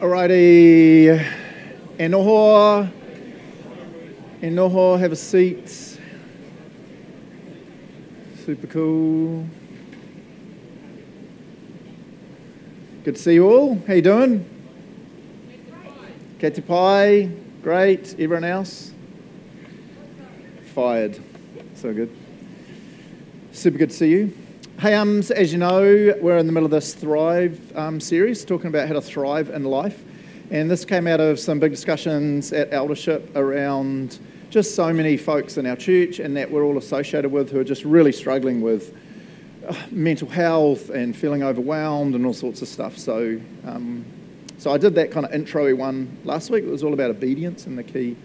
Alrighty, enoho, enoho, have a seat. Super cool. Good to see you all. How you doing? Katy Pie, great. Everyone else? Fired. So good. Super good to see you. Hey, um, so as you know, we're in the middle of this Thrive um, series, talking about how to thrive in life. And this came out of some big discussions at eldership around just so many folks in our church and that we're all associated with who are just really struggling with uh, mental health and feeling overwhelmed and all sorts of stuff. So, um, so I did that kind of intro one last week. It was all about obedience and the key.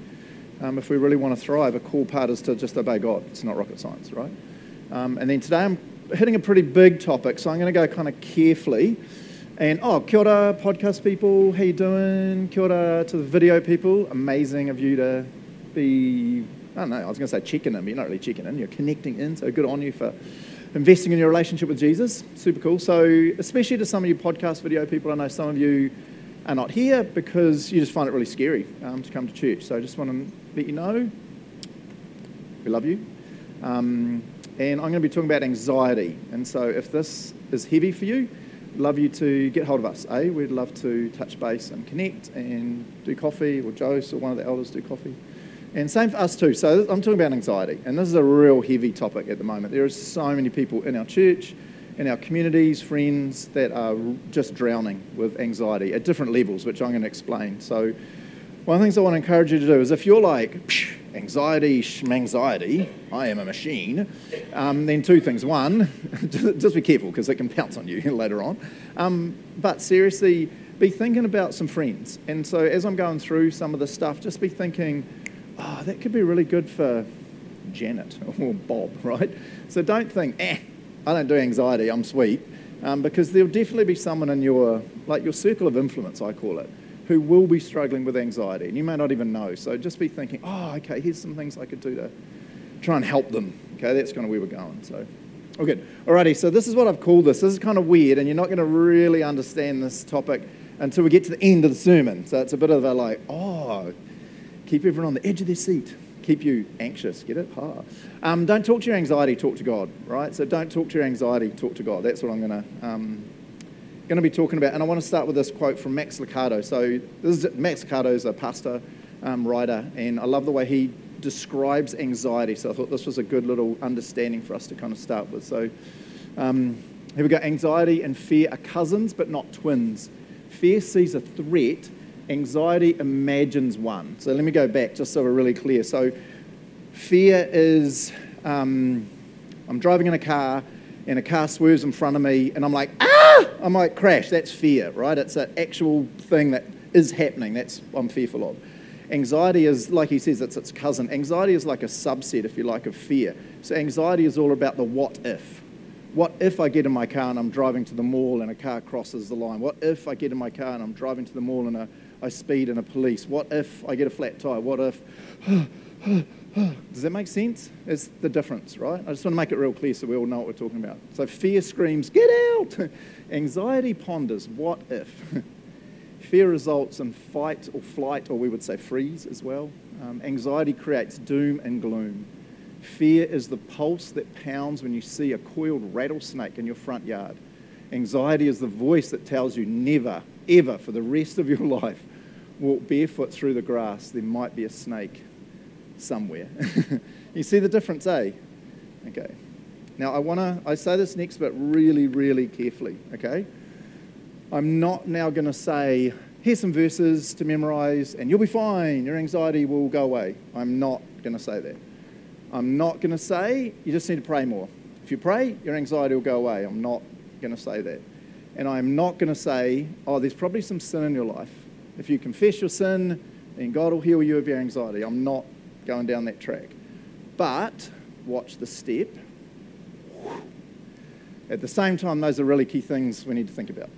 Um, if we really want to thrive, a cool part is to just obey God. It's not rocket science, right? Um, and then today I'm hitting a pretty big topic, so I'm going to go kind of carefully. And oh, kia ora, podcast people, how you doing? Kia ora to the video people. Amazing of you to be, I don't know, I was going to say checking in, but you're not really checking in, you're connecting in, so good on you for investing in your relationship with Jesus. Super cool. So, especially to some of you podcast video people, I know some of you are not here because you just find it really scary um, to come to church. So, I just want to let you know we love you. Um, and I'm going to be talking about anxiety. And so, if this is heavy for you, love you to get hold of us. Eh? We'd love to touch base and connect and do coffee, or Jose or one of the elders do coffee. And same for us too. So I'm talking about anxiety, and this is a real heavy topic at the moment. There are so many people in our church, in our communities, friends that are just drowning with anxiety at different levels, which I'm going to explain. So one of the things I want to encourage you to do is if you're like, anxiety, anxiety, I am a machine, um, then two things. One, just be careful because it can pounce on you later on. Um, but seriously, be thinking about some friends. And so as I'm going through some of the stuff, just be thinking, oh, that could be really good for Janet or Bob, right? So don't think, eh, I don't do anxiety, I'm sweet. Um, because there'll definitely be someone in your, like your circle of influence, I call it, who will be struggling with anxiety, and you may not even know. So just be thinking, oh, okay, here's some things I could do to try and help them. Okay, that's kind of where we're going. So, oh, good. Alrighty, so this is what I've called this. This is kind of weird, and you're not going to really understand this topic until we get to the end of the sermon. So it's a bit of a like, oh, keep everyone on the edge of their seat, keep you anxious. Get it? Ha. Um, don't talk to your anxiety, talk to God, right? So don't talk to your anxiety, talk to God. That's what I'm going to. Um, going to be talking about, and I want to start with this quote from Max Lucado. So, this is, Max Lucado is a pastor, um, writer, and I love the way he describes anxiety. So, I thought this was a good little understanding for us to kind of start with. So, um, here we go. Anxiety and fear are cousins, but not twins. Fear sees a threat anxiety imagines one. So let me go back just so we're really clear. So fear is um, I'm driving in a car and a car swerves in front of me and I'm like, ah, I might crash. That's fear, right? It's an actual thing that is happening. That's what I'm fearful of. Anxiety is, like he says, it's its cousin. Anxiety is like a subset, if you like, of fear. So anxiety is all about the what if. What if I get in my car and I'm driving to the mall and a car crosses the line? What if I get in my car and I'm driving to the mall and a I speed in a police? What if I get a flat tire? What if? Does that make sense? It's the difference, right? I just want to make it real clear so we all know what we're talking about. So fear screams, get out! Anxiety ponders, what if? fear results in fight or flight, or we would say freeze as well. Um, anxiety creates doom and gloom. Fear is the pulse that pounds when you see a coiled rattlesnake in your front yard. Anxiety is the voice that tells you never, ever, for the rest of your life, walk barefoot through the grass, there might be a snake somewhere. you see the difference, eh? Okay. Now, I want to, I say this next bit really, really carefully, okay? I'm not now going to say, here's some verses to memorize and you'll be fine, your anxiety will go away. I'm not going to say that. I'm not going to say, you just need to pray more. If you pray, your anxiety will go away. I'm not going to say that. And I'm not going to say, oh, there's probably some sin in your life. If you confess your sin, then God will heal you of your anxiety. I'm not going down that track. But watch the step. At the same time, those are really key things we need to think about.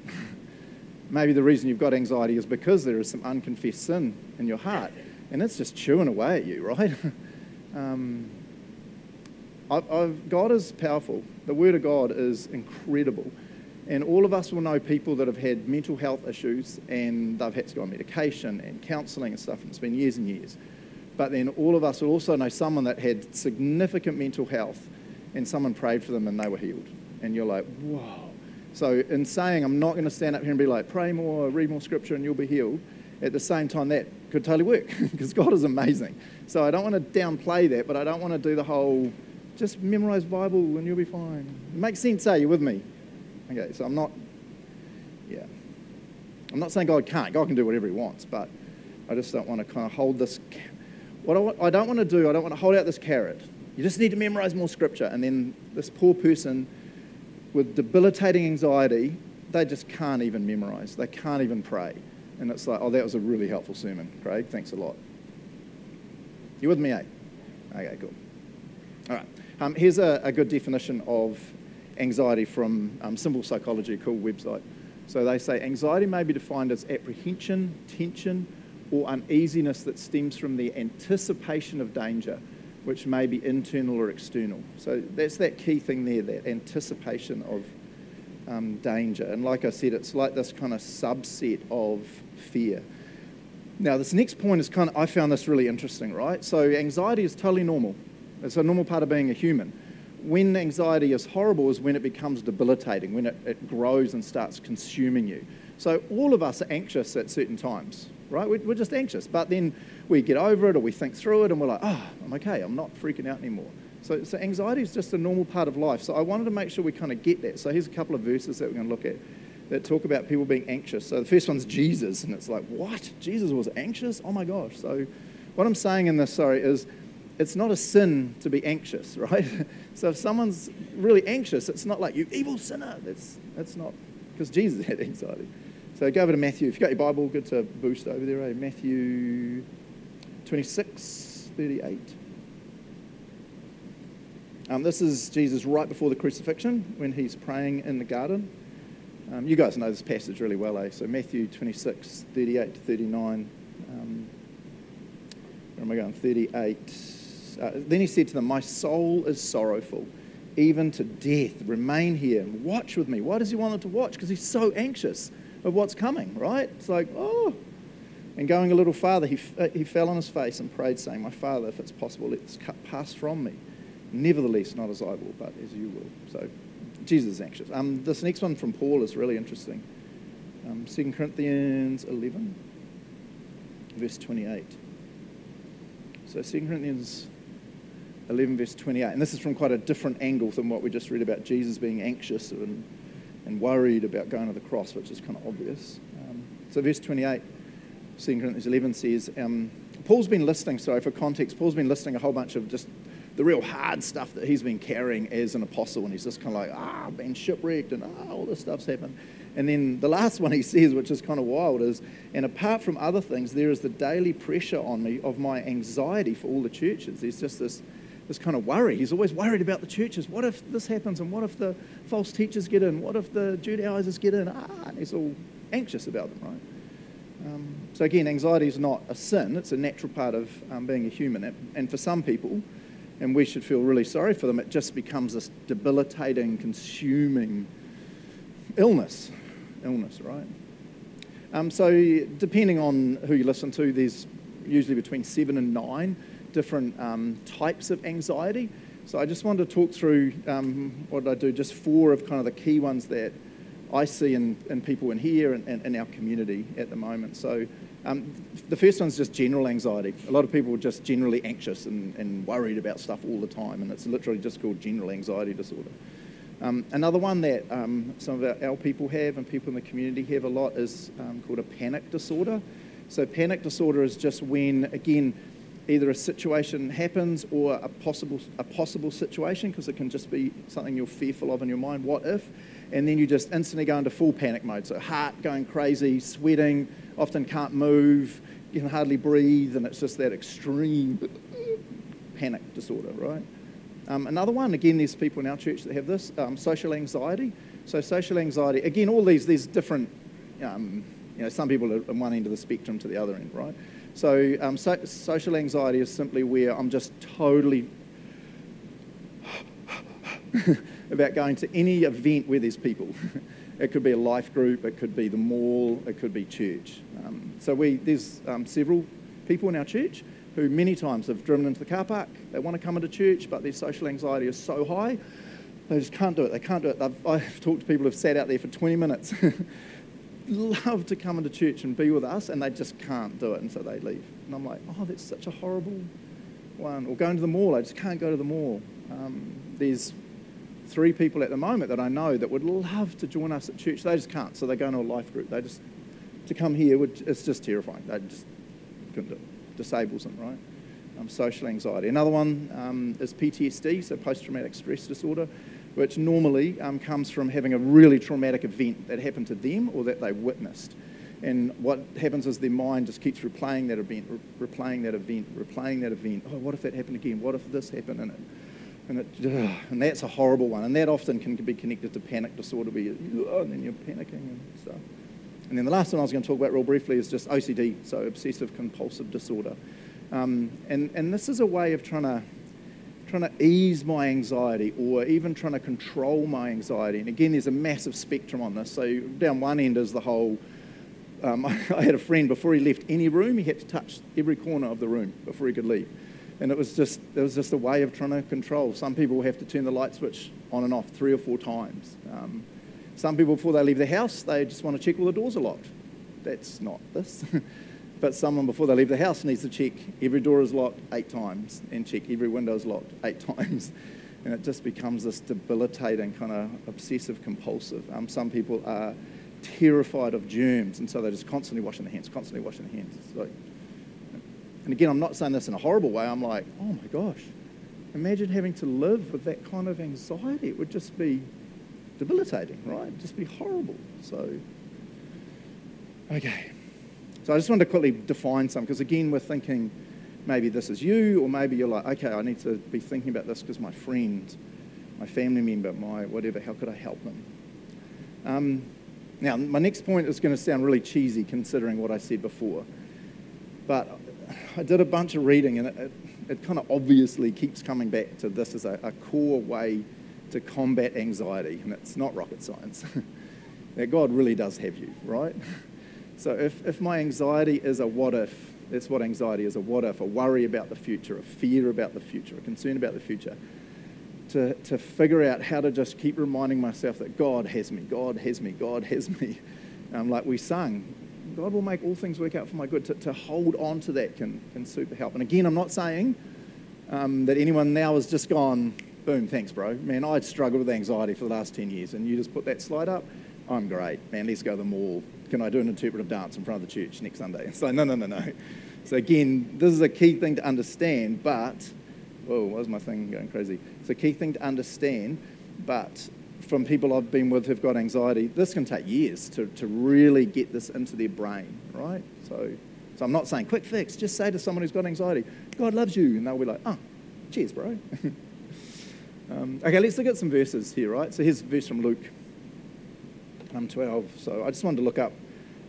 Maybe the reason you've got anxiety is because there is some unconfessed sin in your heart, and it's just chewing away at you, right? um, I've, I've, God is powerful. The Word of God is incredible. And all of us will know people that have had mental health issues and they've had to go on medication and counselling and stuff, and it's been years and years. But then all of us will also know someone that had significant mental health and someone prayed for them and they were healed. And you're like, whoa. So, in saying, I'm not going to stand up here and be like, pray more, read more scripture, and you'll be healed, at the same time, that could totally work because God is amazing. So, I don't want to downplay that, but I don't want to do the whole just memorize Bible and you'll be fine. It makes sense, are you with me? Okay, so I'm not, yeah. I'm not saying God can't. God can do whatever he wants, but I just don't want to kind of hold this. What I, want, I don't want to do, I don't want to hold out this carrot. You just need to memorize more scripture. And then this poor person with debilitating anxiety, they just can't even memorize. They can't even pray. And it's like, oh, that was a really helpful sermon, Craig. Thanks a lot. You with me, eh? Okay, cool. All right. Um, here's a, a, good definition of anxiety from um, Simply Psychology, a cool website. So they say anxiety may be defined as apprehension, tension, or uneasiness that stems from the anticipation of danger which may be internal or external. So that's that key thing there, that anticipation of um, danger. And like I said, it's like this kind of subset of fear. Now, this next point is kind of, I found this really interesting, right? So, anxiety is totally normal. It's a normal part of being a human. When anxiety is horrible is when it becomes debilitating, when it, it grows and starts consuming you. So, all of us are anxious at certain times, right? We're, we're just anxious. But then we get over it or we think through it and we're like, oh, I'm okay, I'm not freaking out anymore. So, so anxiety is just a normal part of life. So I wanted to make sure we kind of get that. So here's a couple of verses that we're going to look at that talk about people being anxious. So the first one's Jesus, and it's like, what? Jesus was anxious? Oh my gosh. So what I'm saying in this, sorry, is it's not a sin to be anxious, right? so if someone's really anxious, it's not like, you evil sinner. That's, that's not, because Jesus had anxiety. So go over to Matthew. If you've got your Bible, good to boost over there, eh? Matthew 26, 38. Um, this is Jesus right before the crucifixion when he's praying in the garden. Um, you guys know this passage really well, eh? So Matthew 26, 38 to 39. Um, where am I going? 38. Uh, then he said to them, My soul is sorrowful, even to death. Remain here and watch with me. Why does he want them to watch? Because he's so anxious of what's coming, right? It's like, oh, and going a little farther, he, uh, he fell on his face and prayed, saying, My Father, if it's possible, let this cup pass from me. Nevertheless, not as I will, but as you will. So Jesus is anxious. Um, this next one from Paul is really interesting. Um, 2 Corinthians 11, verse 28. So 2 Corinthians 11, verse 28. And this is from quite a different angle than what we just read about Jesus being anxious and, and worried about going to the cross, which is kind of obvious. Um, so, verse 28 2 Corinthians 11 says, um, Paul's been listing, sorry, for context, Paul's been listing a whole bunch of just the real hard stuff that he's been carrying as an apostle, and he's just kind of like, ah, been shipwrecked, and ah, all this stuff's happened. And then the last one he says, which is kind of wild, is, and apart from other things, there is the daily pressure on me of my anxiety for all the churches. There's just this, this kind of worry. He's always worried about the churches. What if this happens? And what if the false teachers get in? What if the Judaizers get in? Ah, he's all anxious about them, right? Um, so, again, anxiety is not a sin, it's a natural part of um, being a human. And for some people, and we should feel really sorry for them, it just becomes this debilitating, consuming illness. Illness, right? Um, so, depending on who you listen to, there's usually between seven and nine different um, types of anxiety. So, I just wanted to talk through um, what I do, just four of kind of the key ones that I see in, in people in here and in, in, our community at the moment. So um, the first one's just general anxiety. A lot of people are just generally anxious and, and worried about stuff all the time, and it's literally just called general anxiety disorder. Um, another one that um, some of our, our, people have and people in the community have a lot is um, called a panic disorder. So panic disorder is just when, again, either a situation happens or a possible, a possible situation, because it can just be something you're fearful of in your mind. What if? and then you just instantly go into full panic mode. So heart going crazy, sweating, often can't move, you can hardly breathe, and it's just that extreme panic disorder, right? Um, another one, again, there's people in our church that have this, um, social anxiety. So social anxiety, again, all these, these different, um, you know, some people are at one end of the spectrum to the other end, right? So, um, so social anxiety is simply where I'm just totally about going to any event where there's people. it could be a life group, it could be the mall, it could be church. Um, so we, there's um, several people in our church who many times have driven into the car park. They want to come into church, but their social anxiety is so high, they just can't do it. They can't do it. I've, I've talked to people who've sat out there for 20 minutes, love to come into church and be with us, and they just can't do it, and so they leave. And I'm like, oh, that's such a horrible one. Or going to the mall, I just can't go to the mall. Um, there's three people at the moment that I know that would love to join us at church. They just can't, so they go into a life group. They just, to come here, would, it's just terrifying. They just couldn't do it disables them, right? Um, social anxiety. Another one um, is PTSD, so post traumatic stress disorder, which normally um, comes from having a really traumatic event that happened to them or that they witnessed. And what happens is their mind just keeps replaying that event, re- replaying that event, replaying that event. Oh, what if that happened again? What if this happened? And, it, and, it, ugh, and that's a horrible one. And that often can be connected to panic disorder, where you, and then you're panicking and stuff. And then the last one I was going to talk about real briefly is just OCD, so obsessive compulsive disorder. Um, and, and this is a way of trying to, trying to ease my anxiety or even trying to control my anxiety. And again, there's a massive spectrum on this. So down one end is the whole, um, I had a friend, before he left any room, he had to touch every corner of the room before he could leave. And it was just, it was just a way of trying to control. Some people have to turn the light switch on and off three or four times. Um, some people, before they leave the house, they just want to check all the doors are locked. That's not this. but someone, before they leave the house, needs to check every door is locked eight times and check every window is locked eight times. And it just becomes this debilitating kind of obsessive compulsive. Um, some people are terrified of germs, and so they're just constantly washing their hands, constantly washing their hands. Like, and again, I'm not saying this in a horrible way. I'm like, oh my gosh, imagine having to live with that kind of anxiety. It would just be debilitating, right? Just be horrible. So, okay. So I just wanted to quickly define some because again, we're thinking maybe this is you, or maybe you're like, okay, I need to be thinking about this because my friend, my family member, my whatever, how could I help them? Um, now, my next point is going to sound really cheesy considering what I said before, but I did a bunch of reading and it, it, it kind of obviously keeps coming back to this as a, a core way to combat anxiety, and it's not rocket science. that God really does have you, right? So if, if my anxiety is a what if, that's what anxiety is a what if, a worry about the future, a fear about the future, a concern about the future. To, to figure out how to just keep reminding myself that God has me, God has me, God has me. Um, like we sung, God will make all things work out for my good. To, to hold on to that can, can super help. And again, I'm not saying um, that anyone now has just gone, Boom, thanks, bro. Man, I'd struggled with anxiety for the last 10 years, and you just put that slide up. I'm great. Man, let's go to the mall. Can I do an interpretive dance in front of the church next Sunday? It's like, no, no, no, no. So, again, this is a key thing to understand, but, whoa, why is my thing going crazy? It's a key thing to understand, but from people I've been with who've got anxiety, this can take years to, to really get this into their brain, right? So, so I'm not saying quick fix, just say to someone who's got anxiety, God loves you, and they'll be like, oh, cheers, bro. Um, okay, let's look at some verses here, right? So here's a verse from Luke um, 12. So I just wanted to look up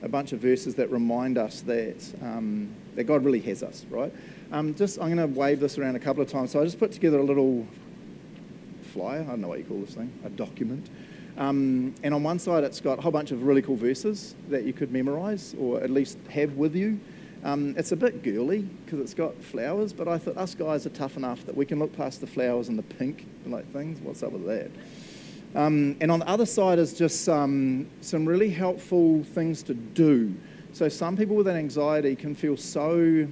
a bunch of verses that remind us that, um, that God really has us, right? Um, just I'm going to wave this around a couple of times. So I just put together a little flyer. I don't know what you call this thing, a document. Um, and on one side, it's got a whole bunch of really cool verses that you could memorize or at least have with you. Um, it's a bit girly because it's got flowers, but I thought us guys are tough enough that we can look past the flowers and the pink and like things. What's up with that? Um, and on the other side is just some, some really helpful things to do. So some people with an anxiety can feel so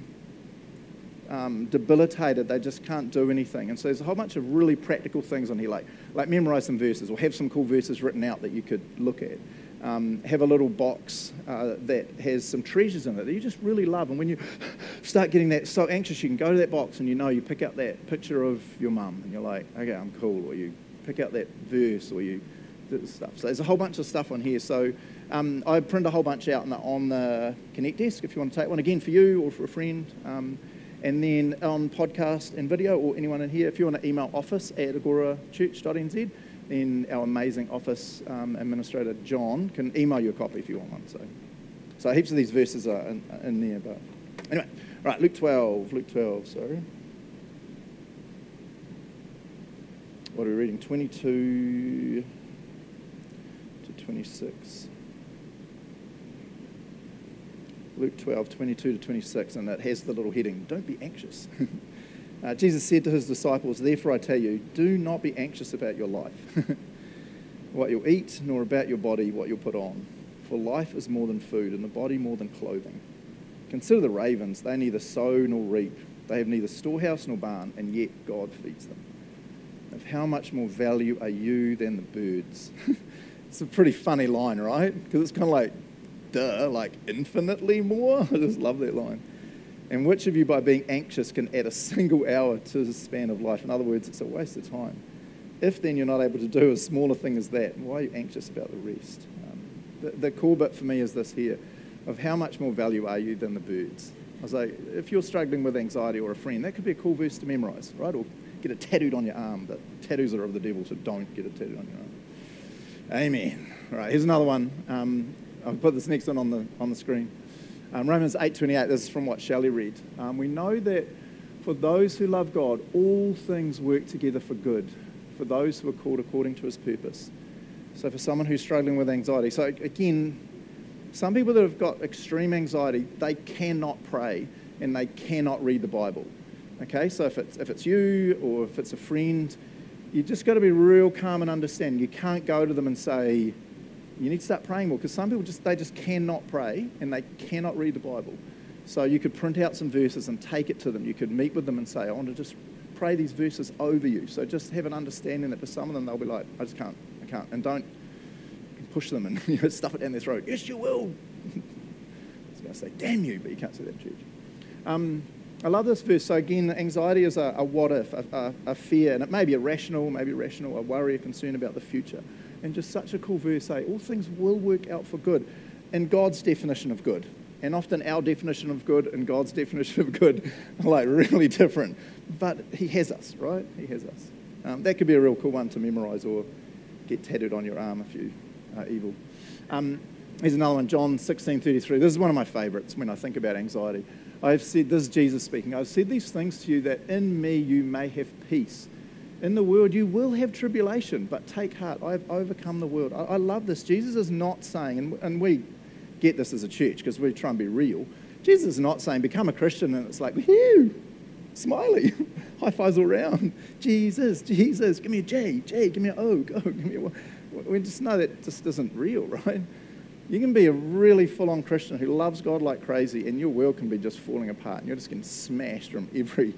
um, debilitated they just can't do anything. And so there's a whole bunch of really practical things on here, like, like memorize some verses or have some cool verses written out that you could look at um, have a little box uh, that has some treasures in it that you just really love. And when you start getting that so anxious, you can go to that box and you know you pick up that picture of your mum and you're like, okay, I'm cool. Or you pick out that verse or you do stuff. So there's a whole bunch of stuff on here. So um, I print a whole bunch out the, on the Connect desk if you want to take one again for you or for a friend. Um, and then on podcast and video or anyone in here, if you want to email office at agorachurch.nz, then our amazing office um, administrator, John, can email you a copy if you want one. So, so heaps of these verses are in, in there. But anyway, right, Luke 12, Luke 12, sorry. What are we reading? 22 to 26. Luke 12, 22 to 26, and it has the little heading, Don't be anxious. uh, Jesus said to his disciples, Therefore I tell you, do not be anxious about your life, what you'll eat, nor about your body, what you'll put on. For life is more than food, and the body more than clothing. Consider the ravens, they neither sow nor reap, they have neither storehouse nor barn, and yet God feeds them. Of how much more value are you than the birds? it's a pretty funny line, right? Because it's kind of like, duh, like infinitely more. I just love that line. And which of you, by being anxious, can add a single hour to the span of life? In other words, it's a waste of time. If then you're not able to do as small a thing as that, why are you anxious about the rest? Um, the, the cool bit for me is this here of how much more value are you than the birds? I was like, if you're struggling with anxiety or a friend, that could be a cool verse to memorize, right? Or get it tattooed on your arm. But tattoos are of the devil, so don't get it tattooed on your arm. Amen. All right, here's another one. Um, I'll put this next one on the, on the screen. Um, Romans 8.28, this is from what Shelley read. Um, we know that for those who love God, all things work together for good, for those who are called according to his purpose. So for someone who's struggling with anxiety, so again, some people that have got extreme anxiety, they cannot pray and they cannot read the Bible. Okay, so if it's, if it's you or if it's a friend, you just got to be real calm and understand. You can't go to them and say, you need to start praying more because some people just they just cannot pray and they cannot read the Bible. So you could print out some verses and take it to them. You could meet with them and say, I want to just pray these verses over you. So just have an understanding that for some of them they'll be like, I just can't, I can't, and don't push them and you know, stuff it down their throat. Yes, you will. I was going to say, damn you, but you can't say that in church. Um, I love this verse. So again, anxiety is a, a what if, a, a, a, fear, and it may be irrational, maybe rational, a worry, a concern about the future and just such a cool verse, say, all things will work out for good in God's definition of good. And often our definition of good and God's definition of good are like really different. But He has us, right? He has us. Um, that could be a real cool one to memorize or get tattooed on your arm if you are evil. Um, here's another one, John 16:33. This is one of my favorites when I think about anxiety. I've said, this is Jesus speaking. I've said these things to you that in me you may have peace. In the world, you will have tribulation, but take heart. I have overcome the world. I, I love this. Jesus is not saying, and, and we get this as a church because we try and be real. Jesus is not saying, become a Christian and it's like, whew, smiley, high fives all around. Jesus, Jesus, give me a J, J, give me an O, go, give me a. We just know that just isn't real, right? You can be a really full on Christian who loves God like crazy, and your world can be just falling apart, and you're just getting smashed from every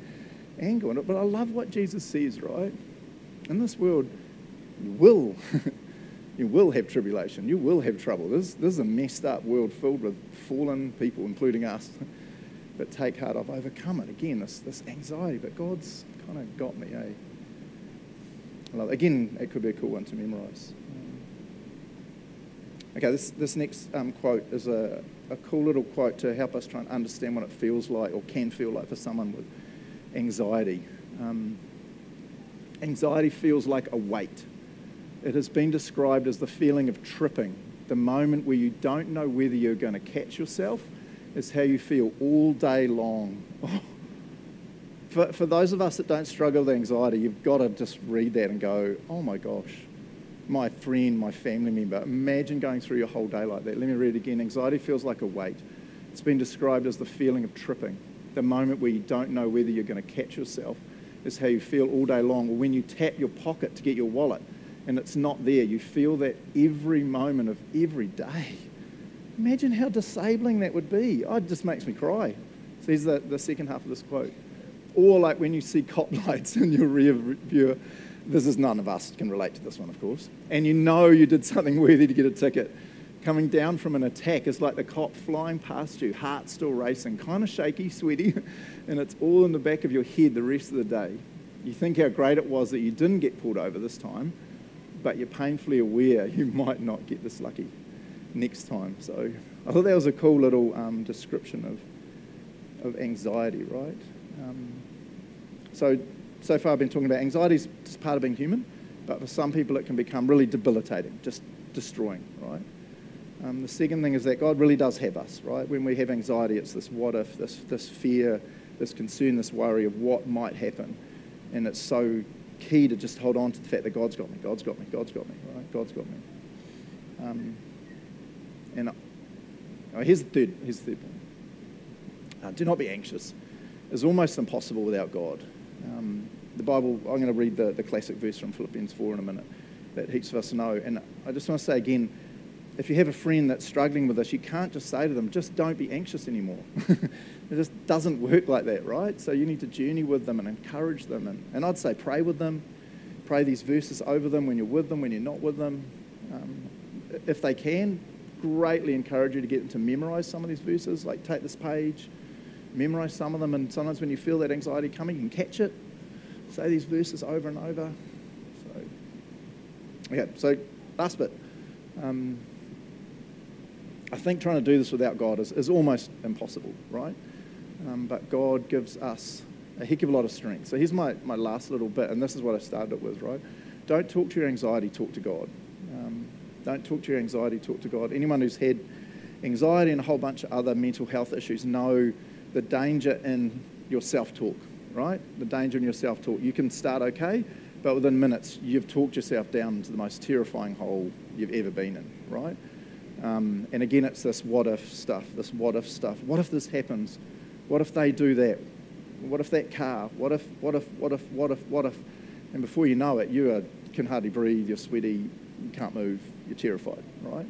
angle. But I love what Jesus says, right? In this world, you will. you will have tribulation. You will have trouble. This, this is a messed up world filled with fallen people, including us. but take heart, I've overcome it. Again, this, this anxiety, but God's kind of got me, eh? Again, it could be a cool one to memorize. Okay, this, this next um, quote is a, a cool little quote to help us try and understand what it feels like or can feel like for someone with anxiety. Um, anxiety feels like a weight. It has been described as the feeling of tripping, the moment where you don't know whether you're going to catch yourself, is how you feel all day long. For, for those of us that don't struggle with anxiety, you've got to just read that and go, oh my gosh, my friend, my family member. Imagine going through your whole day like that. Let me read it again. Anxiety feels like a weight. It's been described as the feeling of tripping the moment where you don't know whether you're going to catch yourself is how you feel all day long. When you tap your pocket to get your wallet and it's not there, you feel that every moment of every day. Imagine how disabling that would be. Oh, it just makes me cry. So here's the, the second half of this quote. Or like when you see cop lights in your rear view. This is none of us can relate to this one, of course. And you know you did something worthy to get a ticket coming down from an attack is like the cop flying past you, heart still racing, kind of shaky, sweaty, and it's all in the back of your head the rest of the day. You think how great it was that you didn't get pulled over this time, but you're painfully aware you might not get this lucky next time. So I thought that was a cool little um, description of, of anxiety, right? Um, so, so far I've been talking about anxiety is just part of being human, but for some people it can become really debilitating, just destroying, right? Um, the second thing is that God really does have us, right? When we have anxiety, it's this what if, this, this fear, this concern, this worry of what might happen. And it's so key to just hold on to the fact that God's got me, God's got me, God's got me, right? God's got me. Um, and oh, here's the third, here's the third point. Uh, do not be anxious. It's almost impossible without God. Um, the Bible, I'm going to read the, the classic verse from Philippians 4 in a minute that heaps of us know. And I just want to say again, if you have a friend that's struggling with this, you can't just say to them, just don't be anxious anymore. it just doesn't work like that, right? So you need to journey with them and encourage them. And, and I'd say pray with them, pray these verses over them when you're with them, when you're not with them. Um, if they can, greatly encourage you to get them to memorize some of these verses. Like take this page, memorize some of them, and sometimes when you feel that anxiety coming, you can catch it. Say these verses over and over. So, yeah, so last bit. Um, I think trying to do this without God is, is almost impossible, right? Um, but God gives us a heck of a lot of strength. So here's my, my last little bit, and this is what I started it with, right? Don't talk to your anxiety, talk to God. Um, don't talk to your anxiety, talk to God. Anyone who's had anxiety and a whole bunch of other mental health issues know the danger in your self talk, right? The danger in your self talk. You can start okay, but within minutes, you've talked yourself down into the most terrifying hole you've ever been in, right? Um, and again, it's this what if stuff, this what if stuff. What if this happens? What if they do that? What if that car? What if, what if, what if, what if, what if? And before you know it, you are, can hardly breathe, you're sweaty, you can't move, you're terrified, right?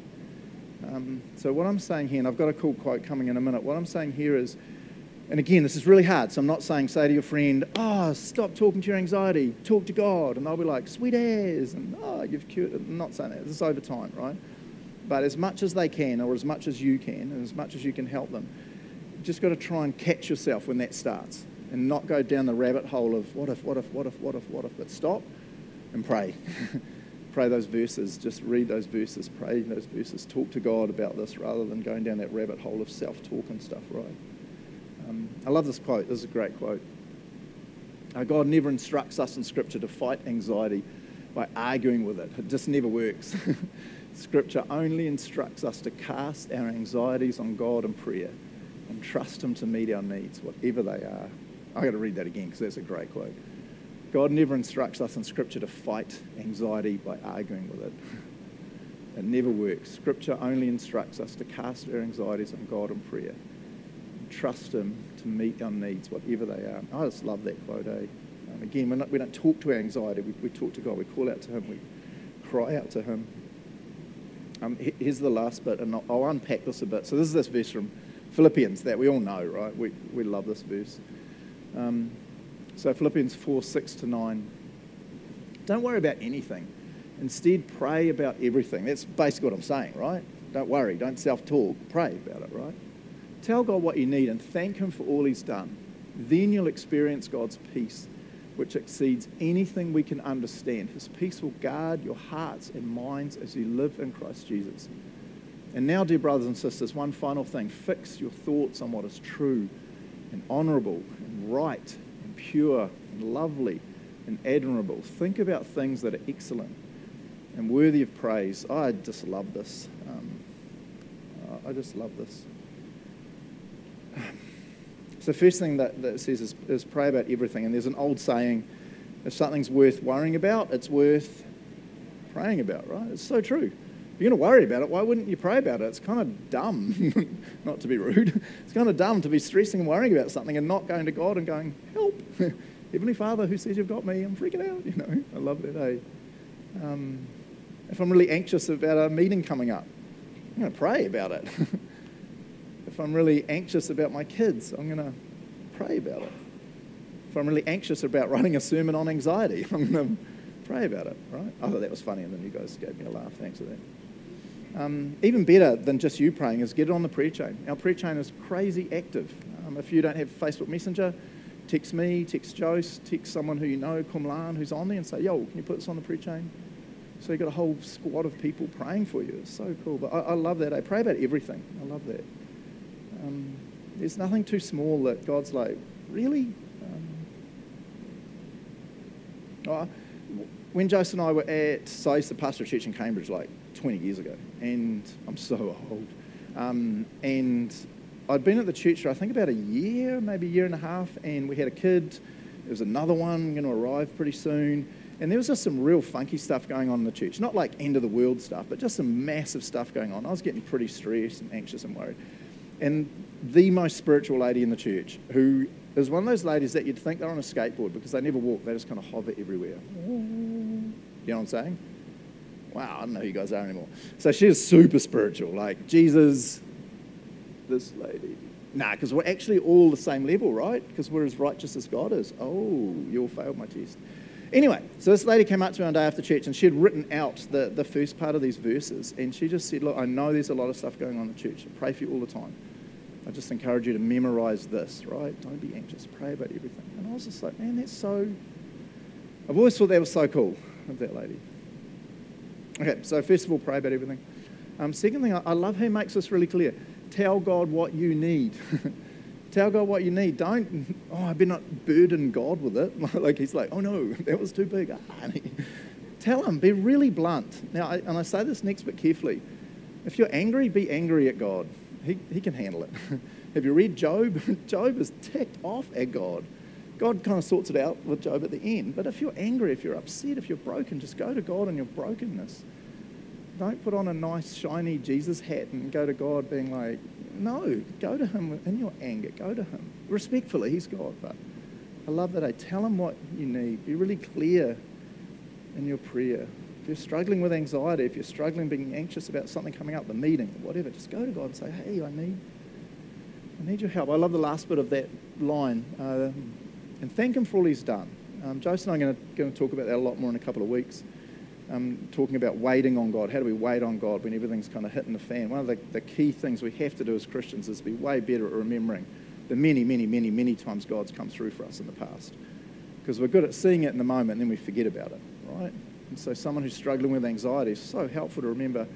Um, so, what I'm saying here, and I've got a cool quote coming in a minute, what I'm saying here is, and again, this is really hard, so I'm not saying say to your friend, oh, stop talking to your anxiety, talk to God, and they'll be like, sweet as, and oh, you've cured. I'm not saying that, this is over time, right? But as much as they can, or as much as you can, and as much as you can help them, just got to try and catch yourself when that starts and not go down the rabbit hole of what if, what if, what if, what if, what if, but stop and pray. pray those verses, just read those verses, pray those verses, talk to God about this rather than going down that rabbit hole of self talk and stuff, right? Um, I love this quote. This is a great quote. Uh, God never instructs us in Scripture to fight anxiety by arguing with it, it just never works. Scripture only instructs us to cast our anxieties on God in prayer and trust Him to meet our needs, whatever they are. I've got to read that again because that's a great quote. God never instructs us in Scripture to fight anxiety by arguing with it. It never works. Scripture only instructs us to cast our anxieties on God in prayer trust Him to meet our needs, whatever they are. I just love that quote, eh? Um, again, not, we don't talk to our anxiety, we, we talk to God. We call out to Him, we cry out to Him. Um, here's the last bit, and I'll, I'll, unpack this a bit. So, this is this verse from Philippians that we all know, right? We, we love this verse. Um, so, Philippians 4 6 to 9. Don't worry about anything. Instead, pray about everything. That's basically what I'm saying, right? Don't worry. Don't self talk. Pray about it, right? Tell God what you need and thank Him for all He's done. Then you'll experience God's peace which exceeds anything we can understand. His peace will guard your hearts and minds as you live in Christ Jesus. And now, dear brothers and sisters, one final thing fix your thoughts on what is true and honorable and right and pure and lovely and admirable. Think about things that are excellent and worthy of praise. I just love this. Um, I just love this. So, first thing that, that it says is, is pray about everything. And there's an old saying if something's worth worrying about, it's worth praying about, right? It's so true. If you're going to worry about it, why wouldn't you pray about it? It's kind of dumb, not to be rude. It's kind of dumb to be stressing and worrying about something and not going to God and going, help. Heavenly Father who says you've got me, I'm freaking out, you know. I love that, eh? Um, if I'm really anxious about a meeting coming up, I'm going to pray about it. If I'm really anxious about my kids, I'm going to pray about it. If I'm really anxious about writing a sermon on anxiety, I'm going to pray about it, right? I thought that was funny, and then you guys gave me a laugh. Thanks for that. Um, even better than just you praying is get it on the prayer chain. Our prayer chain is crazy active. Um, if you don't have Facebook Messenger, text me, text Jose, text someone who you know, Kumlan, who's on there, and say, yo, can you put this on the prayer chain? So you've got a whole squad of people praying for you. It's so cool. But I, I love that. I pray about everything. I love that. Um, there's nothing too small that God's like, really? Um, oh, when Joseph and I were at, so I used to pastor church in Cambridge like 20 years ago, and I'm so old. Um, and I'd been at the church for I think about a year, maybe a year and a half, and we had a kid There was another one going to arrive pretty soon. And there was just some real funky stuff going on in the church. Not like end of the world stuff, but just some massive stuff going on. I was getting pretty stressed and anxious and worried. And the most spiritual lady in the church, who is one of those ladies that you'd think they're on a skateboard because they never walk, they just kind of hover everywhere. You know what I'm saying? Wow, I don't know who you guys are anymore. So she is super spiritual, like Jesus, this lady. Nah, because we're actually all the same level, right? Because we're as righteous as God is. Oh, you all failed my test. Anyway, so this lady came up to me one day after church and she had written out the, the first part of these verses. And she just said, Look, I know there's a lot of stuff going on in the church. I pray for you all the time. I just encourage you to memorize this, right? Don't be anxious. Pray about everything. And I was just like, Man, that's so. I've always thought that was so cool of that lady. Okay, so first of all, pray about everything. Um, second thing, I, I love how he makes this really clear. Tell God what you need. Tell God what you need. Don't, oh, I better not burden God with it. like he's like, oh no, that was too big. Ah, Tell him, be really blunt. Now, I, and I say this next bit carefully. If you're angry, be angry at God. He, he can handle it. Have you read Job? Job is ticked off at God. God kind of sorts it out with Job at the end. But if you're angry, if you're upset, if you're broken, just go to God in your brokenness. Don't put on a nice, shiny Jesus hat and go to God being like, no, go to him in your anger. Go to him. Respectfully, he's God, but I love that I tell him what you need. Be really clear in your prayer. If you're struggling with anxiety, if you're struggling being anxious about something coming up, the meeting, whatever, just go to God and say, hey, I need, I need your help. I love the last bit of that line. Uh, and thank him for all he's done. Um, Joseph and I are going to talk about that a lot more in a couple of weeks um, talking about waiting on God. How do we wait on God when everything's kind of hitting the fan? One of the, the key things we have to do as Christians is be way better at remembering the many, many, many, many times God's come through for us in the past. Because we're good at seeing it in the moment and then we forget about it, right? And so someone who's struggling with anxiety is so helpful to remember,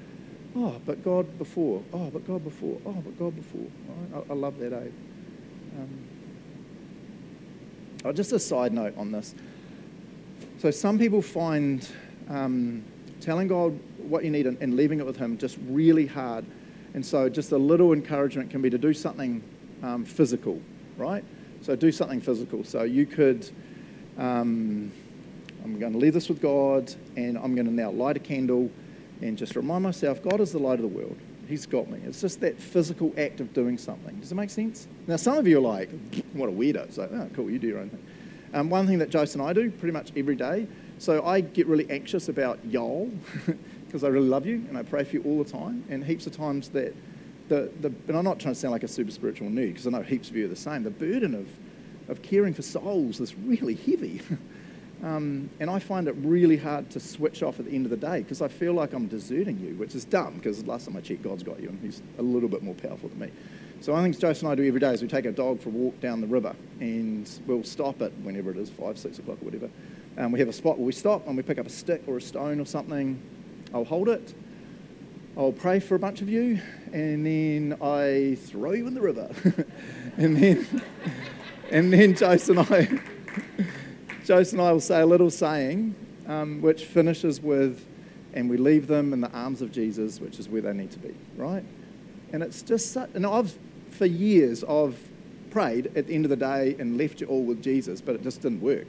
oh, but God before, oh, but God before, oh, but God before. Right? I, I, love that, eh? Um, oh, just a side note on this. So some people find um, telling God what you need and, and, leaving it with Him just really hard. And so, just a little encouragement can be to do something um, physical, right? So, do something physical. So, you could, um, I'm going to leave this with God, and I'm going to now light a candle and just remind myself God is the light of the world. He's got me. It's just that physical act of doing something. Does it make sense? Now, some of you are like, what a weirdo. It's like, oh, cool, you do your own thing. Um, one thing that Joseph and I do pretty much every day so I get really anxious about y'all because I really love you and I pray for you all the time. And heaps of times that the, the and I'm not trying to sound like a super spiritual nerd because I know heaps of you are the same. The burden of, of caring for souls is really heavy. um, and I find it really hard to switch off at the end of the day because I feel like I'm deserting you, which is dumb because last time I checked, God's got you and he's a little bit more powerful than me. So one things Joseph and I do every day is we take our dog for a walk down the river and we'll stop it whenever it is, five, six o'clock or whatever um, we have a spot where we stop and we pick up a stick or a stone or something. I'll hold it. I'll pray for a bunch of you, and then I throw you in the river. and then, and then Jason and I, Jason and I will say a little saying, um, which finishes with, and we leave them in the arms of Jesus, which is where they need to be, right? And it's just such, and I've, for years, I've prayed at the end of the day and left you all with Jesus, but it just didn't work.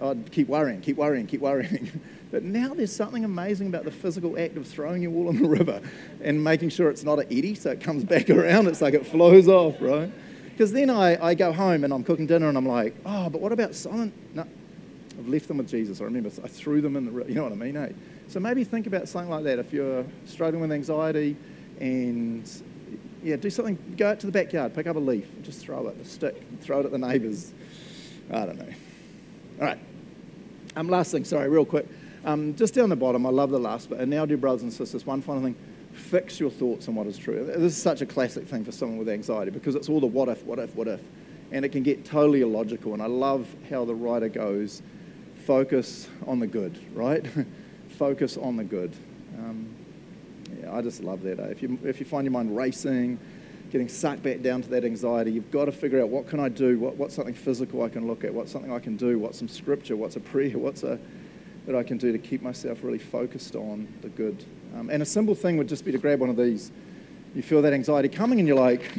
I'd keep worrying, keep worrying, keep worrying. but now there's something amazing about the physical act of throwing your wool in the river and making sure it's not an eddy so it comes back around. It's like it flows off, right? Because then I, I go home and I'm cooking dinner and I'm like, oh, but what about Simon? No, I've left them with Jesus. I remember I threw them in the river. You know what I mean, eh? So maybe think about something like that. If you're struggling with anxiety and yeah, do something, go out to the backyard, pick up a leaf, just throw it, a stick, throw it at the neighbours. I don't know. All right. Um, last thing, sorry, real quick. Um, just down the bottom, I love the last bit. And now, dear brothers and sisters, one final thing fix your thoughts on what is true. This is such a classic thing for someone with anxiety because it's all the what if, what if, what if. And it can get totally illogical. And I love how the writer goes focus on the good, right? focus on the good. Um, yeah, I just love that. Eh? If, you, if you find your mind racing, getting sucked back down to that anxiety. You've got to figure out what can I do? What, what's something physical I can look at? What's something I can do? What's some scripture? What's a prayer? What's a that I can do to keep myself really focused on the good? Um, and a simple thing would just be to grab one of these. You feel that anxiety coming, and you're like,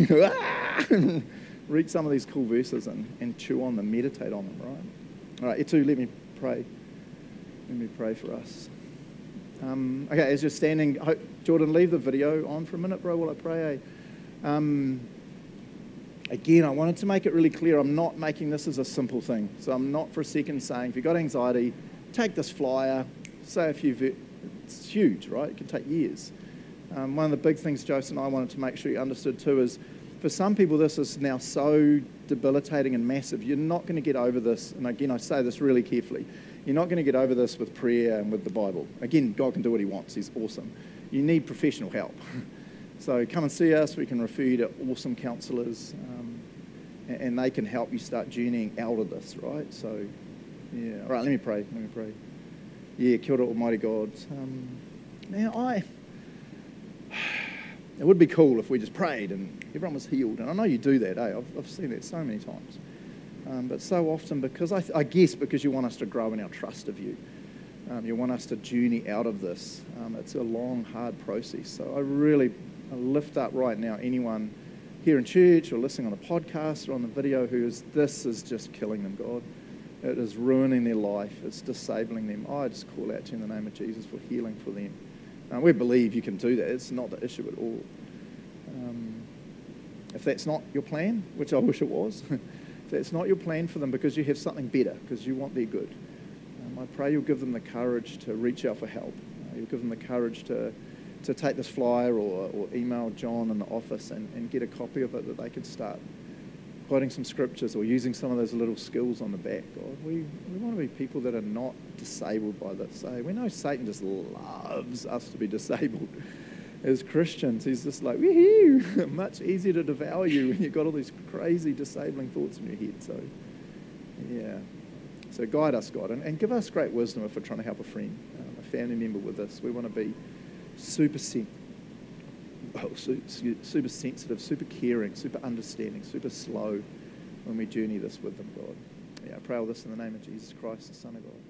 read some of these cool verses and, and chew on them, meditate on them, right? All right, two, let me pray. Let me pray for us. Um, okay, as you're standing, Jordan, leave the video on for a minute, bro, while I pray. Um, again, I wanted to make it really clear I'm not making this as a simple thing. So I'm not for a second saying if you've got anxiety, take this flyer, say a few, it's huge, right? It can take years. Um, one of the big things Joseph and I wanted to make sure you understood too is for some people, this is now so debilitating and massive. You're not going to get over this. And again, I say this really carefully. You're not going to get over this with prayer and with the Bible. Again, God can do what He wants. He's awesome. You need professional help. so come and see us. We can refer you to awesome counselors, um, and, and they can help you start journeying out of this, right? So, yeah. All right, let me pray. Let me pray. Yeah, kia ora, Almighty God. Um, now, I. It would be cool if we just prayed and everyone was healed. And I know you do that, eh? I've, I've seen that so many times. Um, but so often, because I, I, guess because you want us to grow in our trust of you, um, you want us to journey out of this. Um, it's a long, hard process. So I really I lift up right now anyone here in church or listening on a podcast or on the video who is this is just killing them, God. It is ruining their life. It's disabling them. I just call out to you in the name of Jesus for healing for them. Uh, we believe you can do that. It's not the issue at all. Um, if that's not your plan, which I wish it was, if that's not your plan for them because you have something better, because you want their good, um, I pray you'll give them the courage to reach out for help. Uh, you'll give them the courage to, to take this flyer or, or email John in the office and, and get a copy of it that they can start quoting some scriptures or using some of those little skills on the back. God, we, we want to be people that are not disabled by this. Say, we know Satan just loves us to be disabled. As Christians, he's just like, woohoo, much easier to devour you when you've got all these crazy disabling thoughts in your head. So, yeah. So guide us, God, and, and give us great wisdom if we're trying to help a friend, um, a family member with this. We want to be super sensitive oh, super sensitive, super caring, super understanding, super slow when we journey this with them, God. Yeah, I pray all this in the name of Jesus Christ, the Son of God.